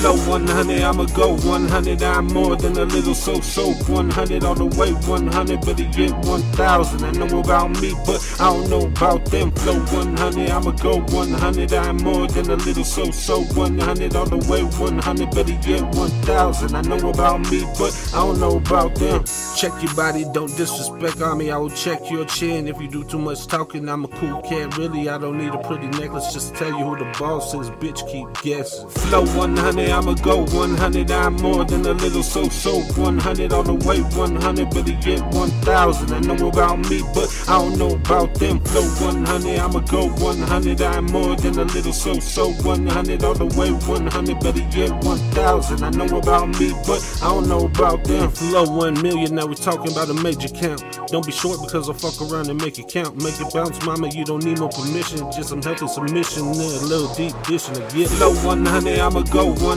Flow 100, I'ma go 100. I'm more than a little so so 100 all the way 100, but it get 1000. I know about me, but I don't know about them. Flow 100, I'ma go 100. I'm more than a little so so 100 all the way 100, but it get 1000. I know about me, but I don't know about them. Check your body, don't disrespect on me. I will check your chin. If you do too much talking, I'm a cool cat. Really, I don't need a pretty necklace. Just to tell you who the boss is. Bitch, keep guessing. Flow 100, I'ma go 100. I'm more than a little so so 100 all the way 100, but it get 1000. I know about me, but I don't know about them. Flow 100, I'ma go 100. I'm more than a little so so 100 all the way 100, but it get 1000. I know about me, but I don't know about them. Flow 1 million, now we talking about a major count. Don't be short because I'll fuck around and make it count. Make it bounce, mama, you don't need no permission. Just some healthy submission a little deep dishing to get low 100. I'ma go 100.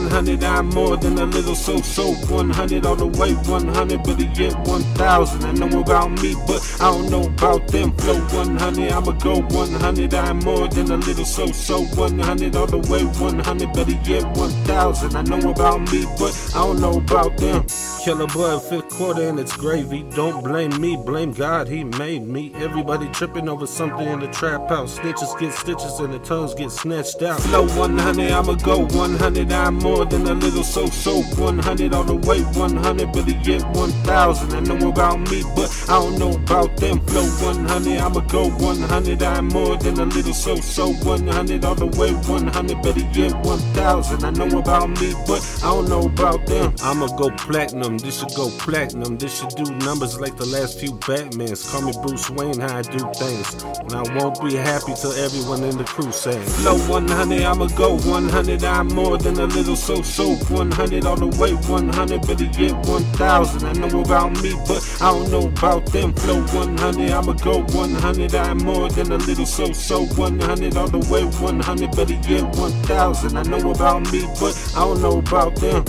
I'm more than a little so so 100 all the way 100, but it get 1000. I know about me, but I don't know about them. Flow 100. I'ma go 100. I'm more than a little so so 100 all the way 100, but it get 1000. I know about me, but I don't know about them. Killa Bud, fifth quarter and it's gravy. Don't blame me, blame God, He made me. Everybody tripping over something in the trap house. Snitches get stitches and the tongues get snatched out. Flow 100, I'ma go 100. I'm more than a little so so 100 all the way 100, but it get 1000. I know about me, but I don't know about them. Flow 100, I'ma go 100. I'm more than a little so so 100 all the way 100, but it get 1000. I know about me, but I don't know about them. I'ma go platinum, this should go platinum. This should do numbers like the last few Batmans. Call me Bruce Wayne, how I do things. And I won't be happy till everyone in the crew saying, Flow 100, I'ma go 100. I'm more than a little so so 100 all the way 100, but get 1000. I know about me, but I don't know about them. Flow 100, I'ma go 100. I'm more than a little so so 100 all the way 100, but get 1000. I know about me, but I don't know about them.